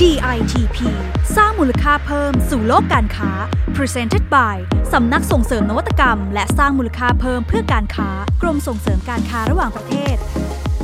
DITP สร้างมูลค่าเพิ่มสู่โลกการค้า Presented by สำนักส่งเสริมนวัตกรรม และสร้างมูลค่าเพิ่มเพื่อการค้ากรมส่งเสริมการค้าระหว่างประเทศ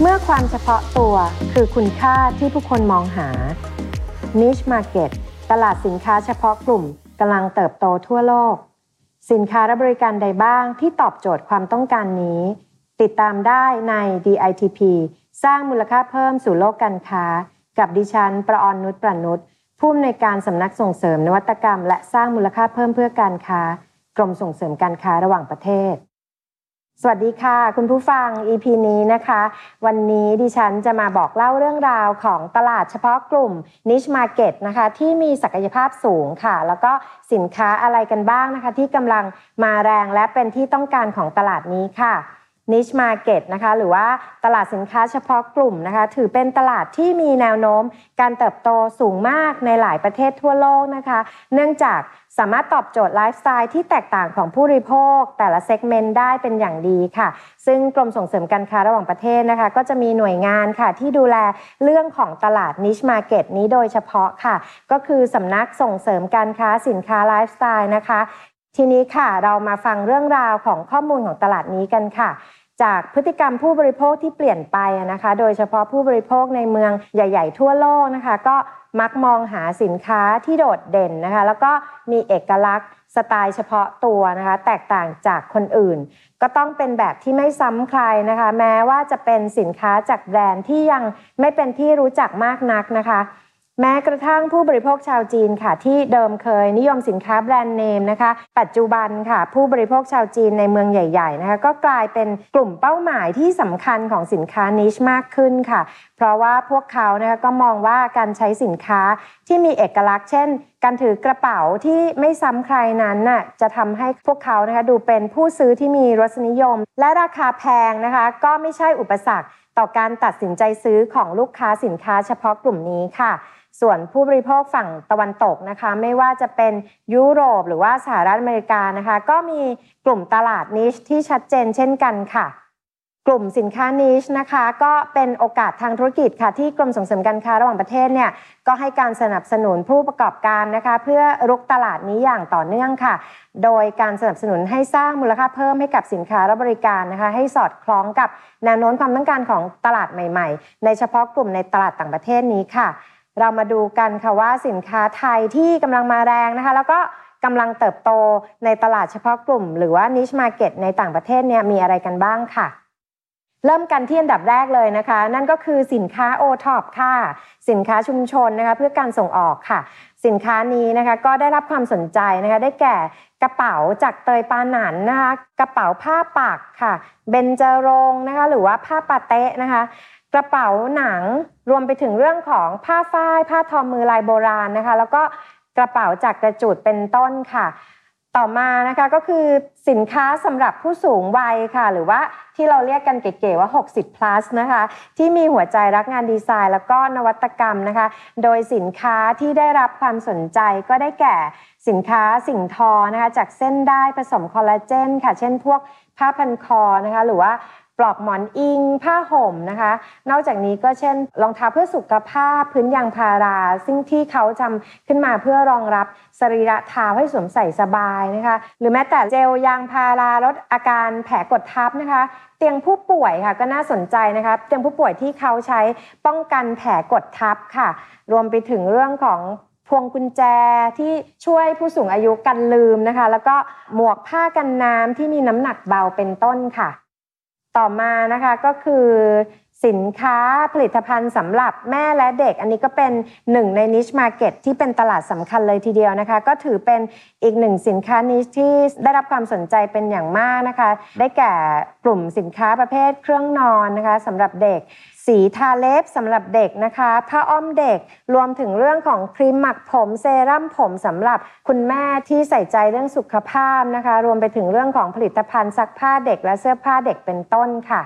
เมื่อความเฉพาะตัวคือคุณค่าที่ผู้คนมองหา Niche Market ตลาดสินค้าเฉพาะกลุ่มกำลังเติบโตทั่วโลก สินค้าและบริการใดบ้างที่ตอบโจทย์ความต้องการนี้ ติดตามได้ใน DITP สร้างมูลค่าเพิ่มสู่โลกการค้า กับดิฉัน ประออนนุชประนุชผู้อำนวยการสำนักส่งเสริมนวัตกรรม และสร้างมูลค่าเพิ่มเพื่อการค้า กรมส่งเสริมการค้าระหว่างประเทศ สวัสดีค่ะ คุณผู้ฟัง EP นี้นะคะ วันนี้ดิฉันจะมาบอกเล่าเรื่องราวของตลาดเฉพาะกลุ่ม Niche Market นะคะ ที่มีศักยภาพสูงค่ะ แล้วก็สินค้าอะไรกันบ้างนะคะ ที่กำลังมาแรงและเป็นที่ต้องการของตลาดนี้ค่ะ Niche Market นะคะหรือว่าตลาดสินค้าเฉพาะกลุ่มนะคะถือเป็นตลาดที่มีแนวโน้ม การเติบโตสูงมากในหลายประเทศทั่วโลกนะคะ เนื่องจากสามารถตอบโจทย์ไลฟ์สไตล์ที่แตกต่างของผู้บริโภค แต่ละ segment ได้เป็นอย่างดีค่ะ ซึ่งกรมส่งเสริมการค้าระหว่างประเทศนะคะ ก็จะมีหน่วยงานค่ะ ที่ดูแลเรื่องของตลาด Niche Market นี้โดยเฉพาะค่ะ ก็คือสำนักส่งเสริมการค้าสินค้าไลฟ์สไตล์นะคะ ทีนี้ค่ะเรามาฟังเรื่องราวของข้อมูลของตลาดนี้กันค่ะ จากพฤติกรรมผู้บริโภคที่เปลี่ยนไปนะคะ โดยเฉพาะผู้บริโภคในเมืองใหญ่ ๆ ทั่วโลกนะคะ ก็มักมองหาสินค้าที่โดดเด่นนะคะ แล้วก็มีเอกลักษณ์สไตล์เฉพาะตัวนะคะ แตกต่างจากคนอื่น ก็ต้องเป็นแบบที่ไม่ซ้ำใครนะคะ แม้ว่าจะเป็นสินค้าจากแบรนด์ที่ยังไม่เป็นที่รู้จักมากนักนะคะ แม้กระทั่งผู้บริโภคชาวจีนค่ะ ที่เดิมเคยนิยมสินค้าแบรนด์เนมนะคะ ปัจจุบันค่ะ ผู้บริโภคชาวจีนในเมืองใหญ่ๆนะคะก็กลายเป็นกลุ่มเป้าหมายที่สำคัญของสินค้านิชมากขึ้นค่ะ เพราะว่าพวกเขานะคะก็มองว่าการใช้สินค้าที่มีเอกลักษณ์เช่นการถือกระเป๋าที่ไม่ซ้ำใครนั้นน่ะจะทำให้พวกเขานะคะดูเป็นผู้ซื้อที่มีรสนิยม และราคาแพงนะคะ ก็ไม่ใช่อุปสรรค ต่อการตัดสินใจซื้อของลูกค้าสินค้าเฉพาะกลุ่มนี้ค่ะ ส่วนผู้บริโภคฝั่งตะวันตกนะคะ ไม่ว่าจะเป็นยุโรปหรือว่าสหรัฐอเมริกานะคะ ก็มีกลุ่มตลาดนิชที่ชัดเจนเช่นกันค่ะ กลุ่มสินค้านิชนะคะ ก็เป็นโอกาสทางธุรกิจค่ะ ที่กรมส่งเสริมการค้าระหว่างประเทศเนี่ยก็ให้การสนับสนุนผู้ประกอบการนะคะ เพื่อรุกตลาดนี้อย่างต่อเนื่องค่ะ โดยการสนับสนุนให้สร้างมูลค่าเพิ่มให้กับสินค้าและบริการนะคะ ให้สอดคล้องกับแนวโน้มความต้องการของตลาดใหม่ ๆ ในเฉพาะกลุ่มในตลาดต่างประเทศนี้ค่ะ เรามาดูกันค่ะว่าสินค้าไทยที่กำลังมาแรงนะคะ แล้วก็กำลังเติบโตในตลาดเฉพาะกลุ่ม หรือว่า niche market ในต่างประเทศเนี่ยมีอะไรกันบ้างค่ะ เริ่มกันที่อันดับแรกเลยนะคะ นั่นก็คือสินค้า o t o p ค่ะ สินค้าชุมชนนะคะเพื่อการส่งออกค่ะ สินค้านี้นะคะก็ได้รับความสนใจนะคะได้แก่กระเป๋าจากเตยปาหนันนะคะกระเป๋าผ้าปักค่ะเบนเจรงนะคะหรือว่าผ้าปาเตะนะคะกระเป๋าหนังรวมไปถึงเรื่องของผ้าฝ้าย ผ้าทอมือลายโบราณนะคะ แล้วก็กระเป๋าจากกระจุดเป็นต้นค่ะ ต่อมานะคะก็คือสินค้าสำหรับผู้สูงวัยค่ะ หรือว่าที่เราเรียกกันเก๋ๆว่า 60 plus นะคะ ที่มีหัวใจรักงานดีไซน์ แล้วก็นวัตกรรมนะคะ โดยสินค้าที่ได้รับความสนใจก็ได้แก่สินค้าสิ่งทอนะคะจากเส้นได้ผสมคอลลาเจนค่ะ เช่นพวกผ้าพันคอนะคะ หรือว่า ปลอกหมอนอิง ผ้าห่มนะคะ นอกจากนี้ก็เช่นรองเท้าเพื่อสุขภาพพื้นยางพารา ซึ่งที่เขาทำขึ้นมาเพื่อรองรับสรีระเท้าให้สวมใส่สบายนะคะ หรือแม้แต่เจลยางพาราลดอาการแผลกดทับนะคะ เตียงผู้ป่วยค่ะก็น่าสนใจนะคะเตียงผู้ป่วยที่เขาใช้ป้องกันแผลกดทับค่ะ รวมไปถึงเรื่องของพวงกุญแจที่ช่วยผู้สูงอายุกันลืมนะคะ แล้วก็หมวกผ้ากันน้ำที่มีน้ำหนักเบาเป็นต้นค่ะ ต่อมานะคะก็คือ สินค้าผลิตภัณฑ์สำหรับแม่และเด็ก อันนี้ก็เป็นหนึ่งในนิชมาร์เก็ตที่เป็นตลาดสำคัญเลยทีเดียวนะคะ ก็ถือเป็นอีกหนึ่งสินค้านิชที่ได้รับความสนใจเป็นอย่างมากนะคะ ได้แก่กลุ่มสินค้าประเภทเครื่องนอนนะคะสำหรับเด็ก สีทาเล็บสำหรับเด็กนะคะผ้าอ้อมเด็กรวมถึงเรื่องของครีมหมักผมเซรั่มผมสำหรับคุณแม่ที่ใส่ใจเรื่องสุขภาพนะคะ รวมไปถึงเรื่องของผลิตภัณฑ์ซักผ้าเด็กและเสื้อผ้าเด็กเป็นต้นค่ะ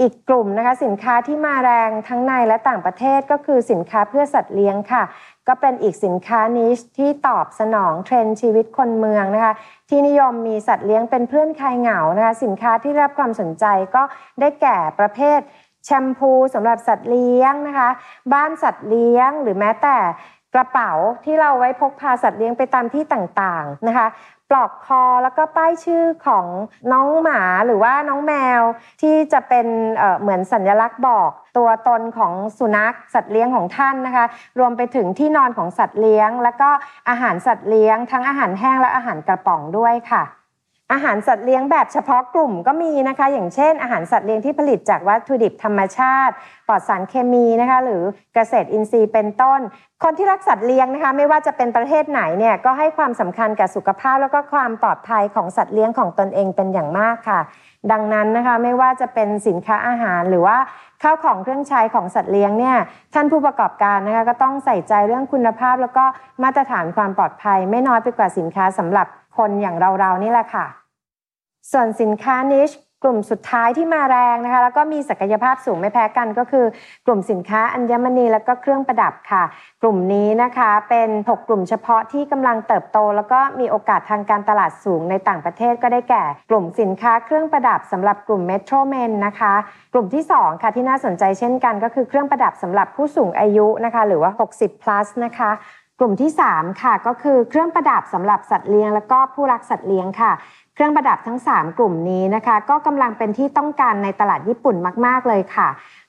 อีกกลุ่มนะคะสินค้าที่มาแรงทั้งในและต่างประเทศก็คือสินค้าเพื่อสัตว์เลี้ยงค่ะ ก็เป็นอีกสินค้านิชที่ตอบสนองเทรนด์ชีวิตคนเมืองนะคะ ที่นิยมมีสัตว์เลี้ยงเป็นเพื่อนคลายเหงานะคะสินค้าที่รับความสนใจก็ได้แก่ประเภทแชมพูสำหรับสัตว์เลี้ยงนะคะ บ้านสัตว์เลี้ยงหรือแม้แต่กระเป๋าที่เราไว้พกพาสัตว์เลี้ยงไปตามที่ต่างๆนะคะ ปลอกคอแล้วก็ป้ายชื่อของน้องหมาหรือว่าน้องแมวที่จะเป็นเหมือนสัญลักษณ์บอก ตัวตนของสุนัขสัตว์เลี้ยงของท่านนะคะ รวมไปถึงที่นอนของสัตว์เลี้ยง แล้วก็อาหารสัตว์เลี้ยง ทั้งอาหารแห้งและอาหารกระป๋องด้วยค่ะ อาหารสัตว์เลี้ยงแบบเฉพาะกลุ่มก็มีนะคะ อย่างเช่น อาหารสัตว์เลี้ยงที่ผลิตจากวัตถุดิบธรรมชาติ ปลอดสารเคมีนะคะ หรือเกษตรอินทรีย์เป็นต้น คนที่รักสัตว์เลี้ยงนะคะ ไม่ว่าจะเป็นประเทศไหนเนี่ยก็ให้ความสำคัญกับสุขภาพ แล้วก็ความปลอดภัยของสัตว์เลี้ยงของตนเองเป็นอย่างมากค่ะ ดังนั้นนะคะไม่ว่าจะเป็นสินค้าอาหารหรือว่าข้าวของเครื่องใช้ของสัตว์เลี้ยงเนี่ยท่านผู้ประกอบการนะคะก็ต้องใส่ใจเรื่องคุณภาพ แล้วก็มาตรฐานความปลอดภัย ไม่น้อยไปกว่าสินค้าสำหรับคนอย่างเราๆนี่แหละค่ะ ส่วนสินค้านิชกลุ่มสุดท้ายที่มาแรงนะคะ แล้วก็มีศักยภาพสูงไม่แพ้กันก็คือ กลุ่มสินค้าอัญมณีแล้วก็เครื่องประดับค่ะ กลุ่มนี้นะคะเป็น 6 กลุ่มเฉพาะที่กำลังเติบโต แล้วก็มีโอกาสทางการตลาดสูงในต่างประเทศก็ได้แก่ กลุ่มสินค้าเครื่องประดับสำหรับกลุ่มเมโทรเมนนะคะ กลุ่มที่ 2 ค่ะที่น่าสนใจเช่นกัน ก็คือเครื่องประดับสำหรับผู้สูงอายุนะคะ หรือว่า 60 plus นะคะ กลุ่มที่ 3 ค่ะ ก็คือเครื่องประดับสำหรับสัตว์เลี้ยง และก็ผู้รักสัตว์เลี้ยงค่ะ เครื่องประดับทั้ง 3 กลุ่มนี้นะคะ ก็กำลังเป็นที่ต้องการในตลาดญี่ปุ่นมาก ๆ เลยค่ะ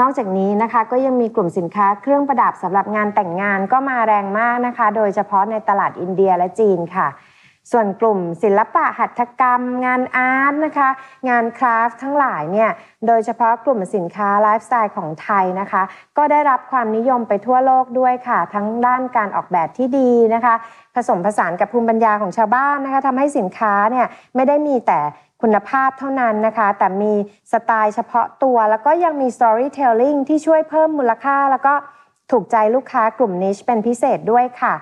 นอกจากนี้นะคะก็ยังมีกลุ่มสินค้าเครื่องประดับสำหรับงานแต่งงานก็มาแรงมากนะคะ โดยเฉพาะในตลาดอินเดียและจีนค่ะ ส่วนกลุ่มศิลปะหัตถกรรม งานอาร์ตนะคะ งานคราฟทั้งหลายเนี่ยโดยเฉพาะกลุ่มสินค้าไลฟ์สไตล์ของไทยนะคะ ก็ได้รับความนิยมไปทั่วโลกด้วยค่ะ ทั้งด้านการออกแบบที่ดีนะคะ ผสมผสานกับภูมิปัญญาของชาวบ้านนะคะทำให้สินค้าเนี่ยไม่ได้มีแต่คุณภาพเท่านั้นนะคะ แต่มีสไตล์เฉพาะตัว แล้วก็ยังมี storytelling ที่ช่วยเพิ่มมูลค่า แล้วก็ถูกใจลูกค้ากลุ่มนิชเป็นพิเศษด้วยค่ะ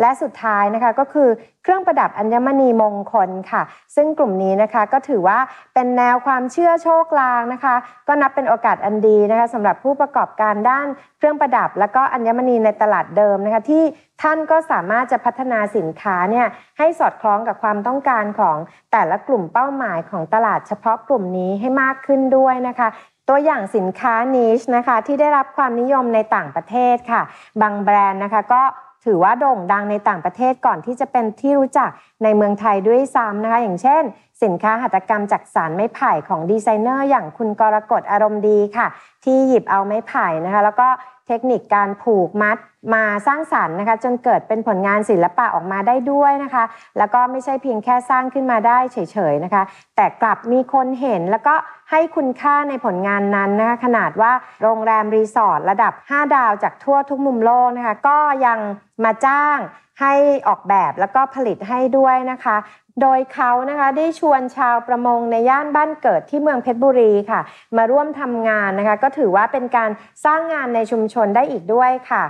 และสุดท้ายนะคะก็คือเครื่องประดับอัญมณีมงคลค่ะ ซึ่งกลุ่มนี้นะคะก็ถือว่าเป็นแนวความเชื่อโชคลางนะคะ ก็นับเป็นโอกาสอันดีนะคะสำหรับผู้ประกอบการด้านเครื่องประดับ และก็อัญมณีในตลาดเดิมนะคะที่ท่านก็สามารถจะพัฒนาสินค้าเนี่ยให้สอดคล้องกับความต้องการของแต่ละกลุ่มเป้าหมายของตลาดเฉพาะกลุ่มนี้ให้มากขึ้นด้วยนะคะตัวอย่างสินค้านิชนะคะที่ได้รับความนิยมในต่างประเทศค่ะ บางแบรนด์นะคะก็ ถือว่าโด่งดังในต่างประเทศก่อนที่จะเป็นที่รู้จักในเมืองไทยด้วยซ้ำนะคะ อย่างเช่น สินค้าหัตถกรรมจากสารไม้ไผ่ของดีไซเนอร์อย่างคุณกรกฎอารมณ์ดีค่ะ ที่หยิบเอาไม้ไผ่นะคะ แล้วก็เทคนิคการผูกมัดมาสร้างสรรค์นะคะ จนเกิดเป็นผลงานศิลปะออกมาได้ด้วยนะคะ แล้วก็ไม่ใช่เพียงแค่สร้างขึ้นมาได้เฉยๆนะคะ แต่กลับมีคนเห็นแล้วก็ให้คุณค่าในผลงานนั้นนะคะขนาดว่าโรงแรมรีสอร์ทระดับ 5 ดาวจากทั่วทุกมุมโลกนะคะ ก็ยังมาจ้าง ให้ออกแบบแล้วก็ผลิตให้ด้วยนะคะ โดยเขานะคะได้ชวนชาวประมงในย่านบ้านเกิดที่เมืองเพชรบุรีค่ะ มาร่วมทำงานนะคะ ก็ถือว่าเป็นการสร้างงานในชุมชนได้อีกด้วยค่ะ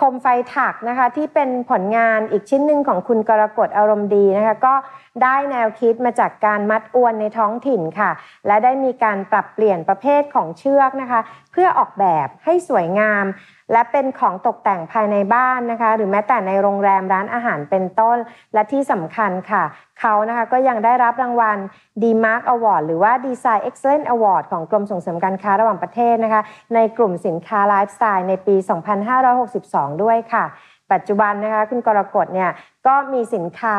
คมไฟถักนะคะที่เป็นผลงานอีกชิ้นหนึ่งของคุณกรกฎอารมณ์ดีนะคะก็ได้แนวคิดมาจากการมัดอวนในท้องถิ่นค่ะ และได้มีการปรับเปลี่ยนประเภทของเชือกนะคะ เพื่อออกแบบให้สวยงาม และเป็นของตกแต่งภายในบ้านนะคะ หรือแม้แต่ในโรงแรมร้านอาหารเป็นต้น และที่สำคัญค่ะ เขานะคะก็ยังได้รับรางวัล D-Mark Award หรือว่า Design Excellence Award ของกรมส่งเสริมการค้าระหว่างประเทศนะคะ ในกลุ่มสินค้าไลฟ์สไตล์ในปี 2562 ด้วยค่ะปัจจุบันนะคะคุณกรกฎเนี่ย ก็มีสินค้า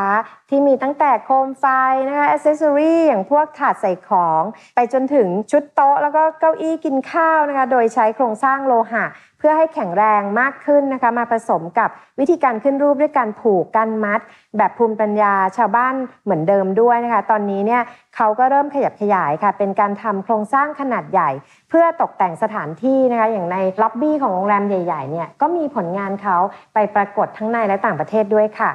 ที่มีตั้งแต่โคมไฟนะคะอ c เซสซอรีอย่างพวกถาดใส่ของ ไปจนถึงชุดโต๊ะ แล้วก็เก้าอี้กินข้าวนะคะ โดยใช้โครงสร้างโลหะเพื่อให้แข็งแรงมากขึ้นนะคะมาผสมกับวิธีการขึ้นรูปด้วยการผูกการมัด แบบภูมิปัญญาชาวบ้านเหมือนเดิมด้วยนะคะ ตอนนี้เนี่ยเขาก็เริ่มขยับขยายค่ะ เป็นการทำโครงสร้างขนาดใหญ่ เพื่อตกแต่งสถานที่นะคะ อย่างในล็อบบี้ของโรงแรมใหญ่ๆเนี่ยก็มีผลงานเขาไปปรากฏทั้งในและต่างประเทศด้วยค่ะ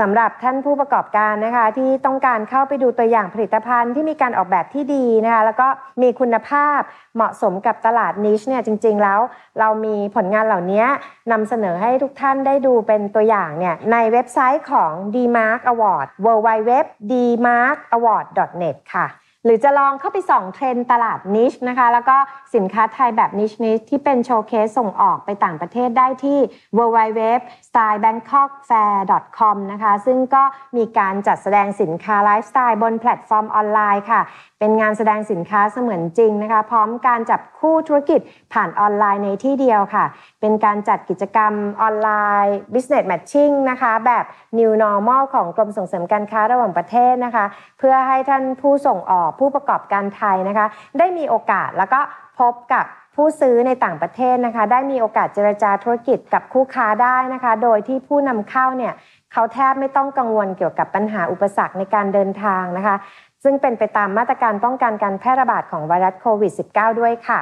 สำหรับท่านผู้ประกอบการนะคะ ที่ต้องการเข้าไปดูตัวอย่างผลิตภัณฑ์ที่มีการออกแบบที่ดีนะคะแล้วก็มีคุณภาพเหมาะสมกับตลาดนิชเนี่ยจริง ๆ แล้ว เรามีผลงานเหล่านี้นำเสนอให้ทุกท่านได้ดูเป็นตัวอย่างเนี่ยในเว็บไซต์ของ DMark Award w w w d m a r k a w a r d n e t ค่ะ หรือจะลองเข้าไปส่องเทรนตลาดนิชนะคะ แล้วก็สินค้าไทยแบบ niche niche ที่เป็น showcase ส่งออกไปต่างประเทศได้ที่ www stylebangkokfair.com นะคะ ซึ่งก็มีการจัดแสดงสินค้าไลฟ์สไตล์บนแพลตฟอร์มออนไลน์ค่ะ เป็นงานแสดงสินค้าเสมือนจริงนะคะ พร้อมการจับคู่ธุรกิจผ่านออนไลน์ในที่เดียวค่ะ เป็นการจัดกิจกรรมออนไลน์ business matching นะคะ แบบ new normal ของกรมส่งเสริมการค้าระหว่างประเทศนะคะ เพื่อให้ท่านผู้ส่งออกผู้ประกอบการไทยนะคะ ได้มีโอกาสแล้วก็พบกับผู้ซื้อในต่างประเทศนะคะ ได้มีโอกาสเจรจาธุรกิจกับคู่ค้าได้นะคะ โดยที่ผู้นำเข้าเนี่ยเขาแทบไม่ต้องกังวลเกี่ยวกับปัญหาอุปสรรคในการเดินทางนะคะ ซึ่งเป็นไปตามมาตรการป้องกันการแพร่ระบาดของไวรัสโควิด -19 ด้วยค่ะ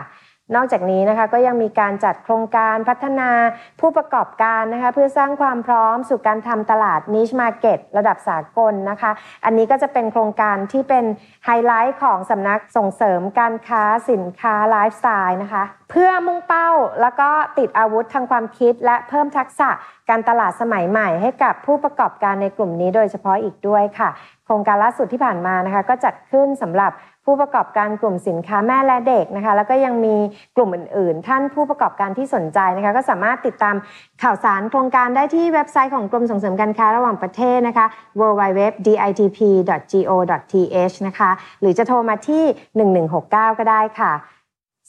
นอกจากนี้นะคะก็ยังมีการจัดโครงการพัฒนาผู้ประกอบการนะคะเพื่อสร้างความพร้อมสู่การทำตลาด niche market ระดับสากลนะคะ อันนี้ก็จะเป็นโครงการที่เป็นไฮไลท์ของสำนักส่งเสริมการค้าสินค้าไลฟ์สไตล์นะคะ เพื่อมุ่งเป้าแล้วก็ติดอาวุธทางความคิด และเพิ่มทักษะการตลาดสมัยใหม่ให้กับผู้ประกอบการในกลุ่มนี้โดยเฉพาะอีกด้วยค่ะ โครงการล่าสุดที่ผ่านมานะคะ ก็จัดขึ้นสำหรับ ผู้ประกอบการกลุ่มสินค้าแม่และเด็กนะคะ แล้วก็ยังมีกลุ่มอื่นๆ ท่านผู้ประกอบการที่สนใจนะคะ ก็สามารถติดตามข่าวสารโครงการได้ที่เว็บไซต์ของกรมส่งเสริมการค้าระหว่างประเทศนะคะ www.ditp.go.th นะคะ หรือจะโทรมาที่ 1169 ก็ได้ค่ะ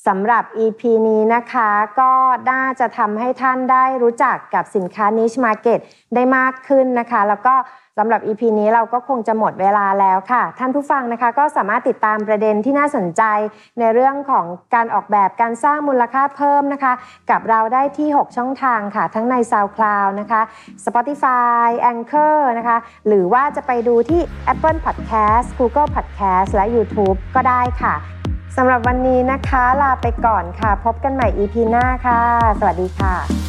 สำหรับ EP นี้นะคะก็น่าจะทำให้ท่านได้รู้จักกับสินค้า niche market ได้มากขึ้นนะคะ แล้วก็ สำหรับ EP นี้เราก็คงจะหมดเวลาแล้วค่ะ ท่านผู้ฟังนะคะก็สามารถติดตามประเด็นที่น่าสนใจ ในเรื่องของการออกแบบการสร้างมูลค่าเพิ่มนะคะ กับเราได้ที่ 6 ช่องทางค่ะ ทั้งใน SoundCloud นะคะ Spotify Anchor นะคะ หรือว่าจะไปดูที่ Apple Podcast Google Podcast และ YouTube ก็ได้ค่ะสำหรับวันนี้นะคะ ลาไปก่อนค่ะ พบกันใหม่ EP หน้าค่ะ สวัสดีค่ะ